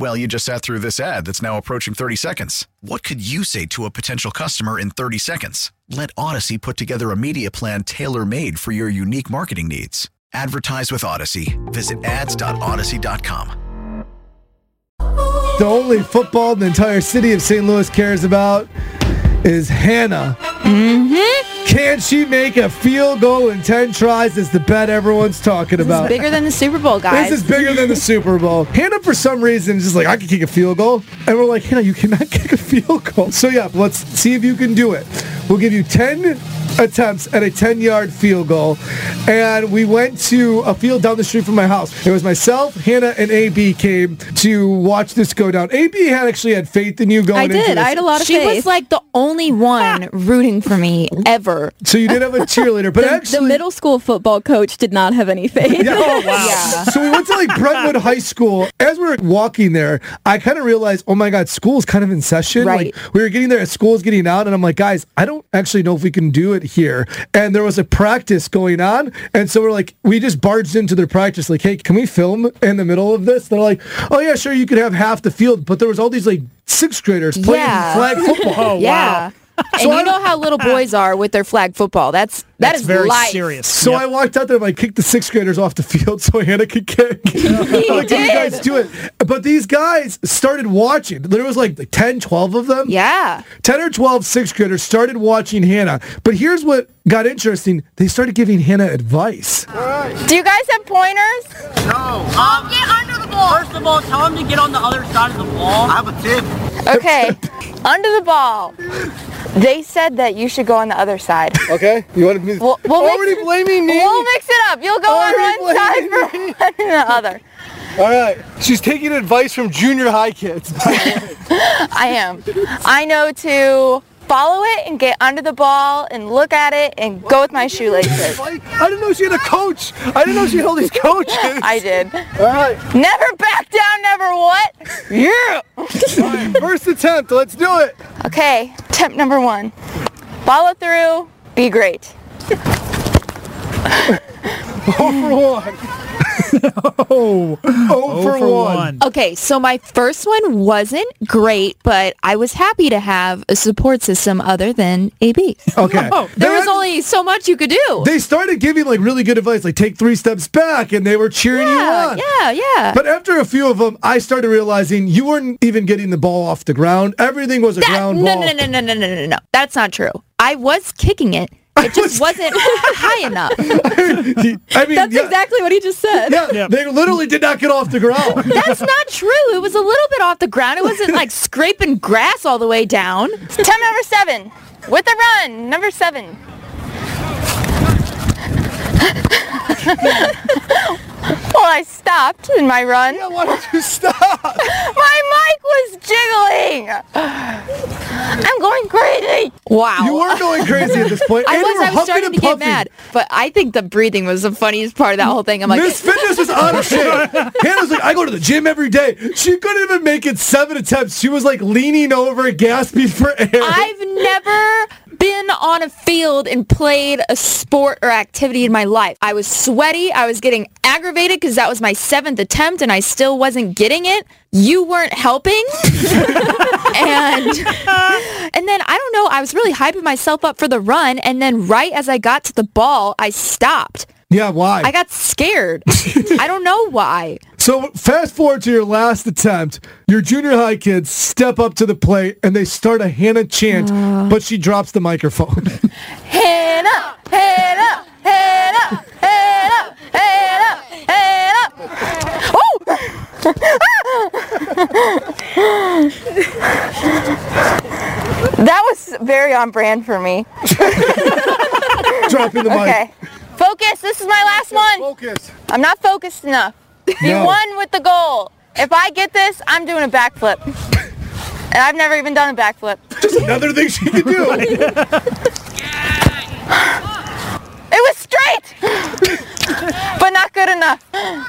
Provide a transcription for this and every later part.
Well, you just sat through this ad that's now approaching 30 seconds. What could you say to a potential customer in 30 seconds? Let Odyssey put together a media plan tailor made for your unique marketing needs. Advertise with Odyssey. Visit ads.odyssey.com. The only football the entire city of St. Louis cares about is Hannah. Mm-hmm. Can she make a field goal in 10 tries? Is the bet everyone's talking about. This is bigger than the Super Bowl, guys. This is bigger than the Super Bowl. Hannah, for some reason, is just like, I can kick a field goal. And we're like, Hannah, you cannot kick a field goal. So, yeah, let's see if you can do it. We'll give you 10 attempts at a 10 yard field goal. And we went to a field down the street from my house. It was myself, Hannah, and AB came to watch this go down. AB had actually had faith in you going I into did. this. I had a lot of She faith. was like the only one rooting for me ever. So you did have a cheerleader, but the, actually. the middle school football coach did not have any faith. Yeah. Oh, wow. So we went to like Brentwood High School. As we were walking there, I kind of realized, oh my God, school's kind of in session. Right. Like we were getting there, school's getting out, and I'm like, guys, I don't actually know if we can do it here. And there was a practice going on, and so we're like, we just barged into their practice, like, hey, can we film in the middle of this? They're like, oh yeah, sure, you could have half the field, but there was all these like sixth graders playing Yeah. flag football. yeah. And So you I- know how little boys are with their flag football. That's that That's is very life. serious. So I walked out there and like kicked the sixth graders off the field so Hannah could kick. he like, can you guys do it? But these guys started watching. There was like 10, 12 of them. Yeah. 10 or 12 sixth graders started watching Hannah. But here's what got interesting. They started giving Hannah advice. Do you guys have pointers? No. Um, get under the ball. First of all, tell him to get on the other side of the wall. I have a tip. Okay. Under the ball. They said that you should go on the other side. Okay? You want me We'll, we'll already mix, blaming me? We'll mix it up. You'll go on one side blaming for one and the other. All right. She's taking advice from junior high kids. I am. I know to follow it and get under the ball and look at it and go with my shoelaces. I didn't know she had a coach. I didn't know she had all these coaches. I did. All right. Never back down, never what? Yeah. First attempt. Let's do it. Okay, tip number one. Follow through, be great. Oh, oh for one. oh, oh for, for one. one. Okay, so my first one wasn't great, but I was happy to have a support system other than AB. Okay. Oh, There was only so much you could do. They started giving like really good advice, like take three steps back, and they were cheering you Yeah, on. yeah, yeah. But after a few of them, I started realizing you weren't even getting the ball off the ground. Everything was a That- ground no, ball. no, no, no, no, no, no, no. That's not true. I was kicking it. It just wasn't high enough. I mean, That's yeah, exactly what he just said. yeah, Yep. they literally did not get off the ground. That's not true. It was a little bit off the ground. It wasn't like scraping grass all the way down. Tip number seven. With a run. Number seven. well, I stopped in my run. Yeah, why don't you stop? My mic was jiggling. I'm going crazy. Wow. You were going crazy at this point. I and you was, were I was starting to get mad. But I think the breathing was the funniest part of that whole thing. I'm like, Miss Fitness was out of shape. Hannah's like, I go to the gym every day. She couldn't even make it seven attempts. She was like leaning over, gasping for air. I've never been on a field and played a sport or activity in my life. I was sweaty. I was getting aggravated because that was my seventh attempt and I still wasn't getting it. You weren't helping. and and then I don't know, I was really hyping myself up for the run and then right as I got to the ball, I stopped. yeah, why? I got scared. I don't know why. So fast forward to your last attempt. Your junior high kids step up to the plate and they start a Hannah chant, uh. but she drops the microphone. Hannah, Hannah, Hannah, Hannah, Hannah, Hannah. Oh! that was very on brand for me. Dropping the mic. Okay. Focus. This is my last one. Focus. I'm not focused enough. You No. won with the goal. If I get this, I'm doing a backflip. And I've never even done a backflip. Just another thing she can do. It was straight, but not good enough.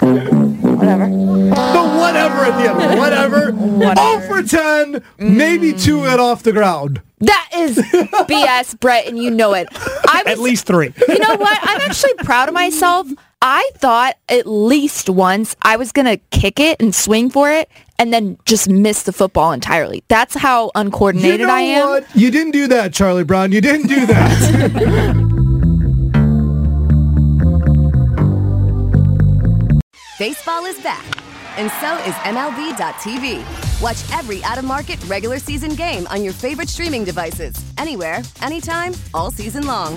Whatever. the whatever at the end. Whatever. Oh for 10. Maybe two mm. got off the ground. That is BS, Brett, and you know it. I was, At least three. you know what? I'm actually proud of myself. I thought at least once I was going to kick it and swing for it and then just miss the football entirely. That's how uncoordinated you know I am. what? You didn't do that, Charlie Brown. You didn't do that. Baseball is back, and so is MLB.tv. Watch every out-of-market regular season game on your favorite streaming devices, anywhere, anytime, all season long.